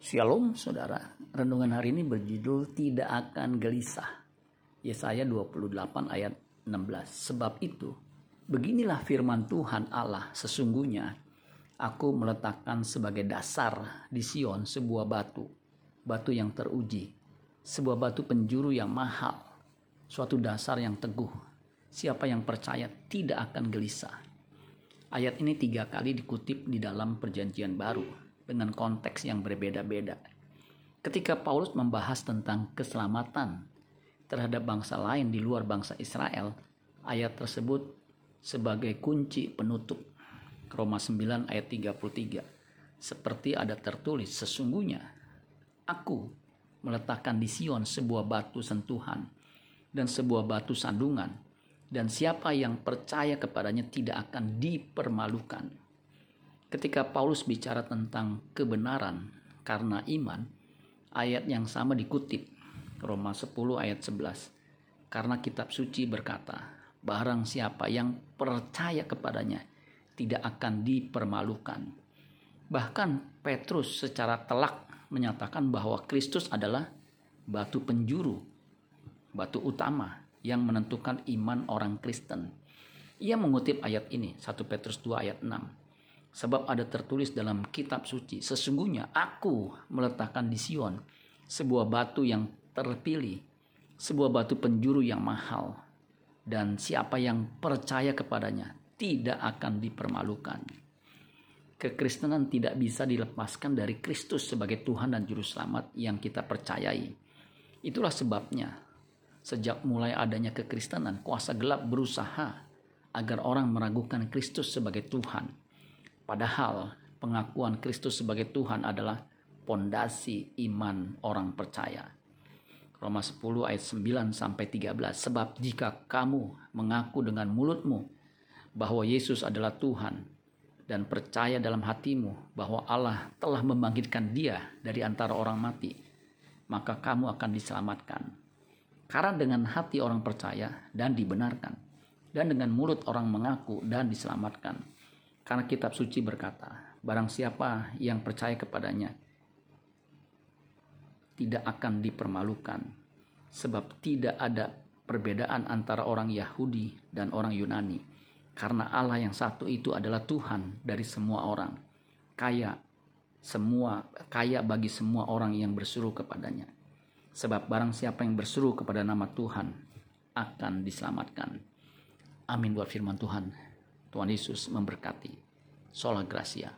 Shalom saudara, renungan hari ini berjudul Tidak akan gelisah. Yesaya 28 ayat 16. Sebab itu, beginilah firman Tuhan Allah sesungguhnya aku meletakkan sebagai dasar di Sion sebuah batu, batu yang teruji, sebuah batu penjuru yang mahal, suatu dasar yang teguh. Siapa yang percaya tidak akan gelisah. Ayat ini tiga kali dikutip di dalam perjanjian baru dengan konteks yang berbeda-beda. Ketika Paulus membahas tentang keselamatan terhadap bangsa lain di luar bangsa Israel, ayat tersebut sebagai kunci penutup. Roma 9 ayat 33. Seperti ada tertulis, sesungguhnya aku meletakkan di Sion sebuah batu sentuhan dan sebuah batu sandungan dan siapa yang percaya kepadanya tidak akan dipermalukan. Ketika Paulus bicara tentang kebenaran karena iman, ayat yang sama dikutip Roma 10 ayat 11. Karena kitab suci berkata, barang siapa yang percaya kepadanya tidak akan dipermalukan. Bahkan Petrus secara telak menyatakan bahwa Kristus adalah batu penjuru, batu utama yang menentukan iman orang Kristen. Ia mengutip ayat ini, 1 Petrus 2 ayat 6. Sebab ada tertulis dalam kitab suci, sesungguhnya aku meletakkan di Sion sebuah batu yang terpilih, sebuah batu penjuru yang mahal, dan siapa yang percaya kepadanya tidak akan dipermalukan. Kekristenan tidak bisa dilepaskan dari Kristus sebagai Tuhan dan Juru Selamat yang kita percayai. Itulah sebabnya, sejak mulai adanya kekristenan, kuasa gelap berusaha agar orang meragukan Kristus sebagai Tuhan Padahal pengakuan Kristus sebagai Tuhan adalah pondasi iman orang percaya. Roma 10 ayat 9 sampai 13. Sebab jika kamu mengaku dengan mulutmu bahwa Yesus adalah Tuhan dan percaya dalam hatimu bahwa Allah telah membangkitkan dia dari antara orang mati, maka kamu akan diselamatkan. Karena dengan hati orang percaya dan dibenarkan, dan dengan mulut orang mengaku dan diselamatkan. Karena kitab suci berkata, barang siapa yang percaya kepadanya tidak akan dipermalukan. Sebab tidak ada perbedaan antara orang Yahudi dan orang Yunani. Karena Allah yang satu itu adalah Tuhan dari semua orang. Kaya semua kaya bagi semua orang yang berseru kepadanya. Sebab barang siapa yang berseru kepada nama Tuhan akan diselamatkan. Amin buat firman Tuhan. Tuhan Yesus memberkati. Sola Gracia.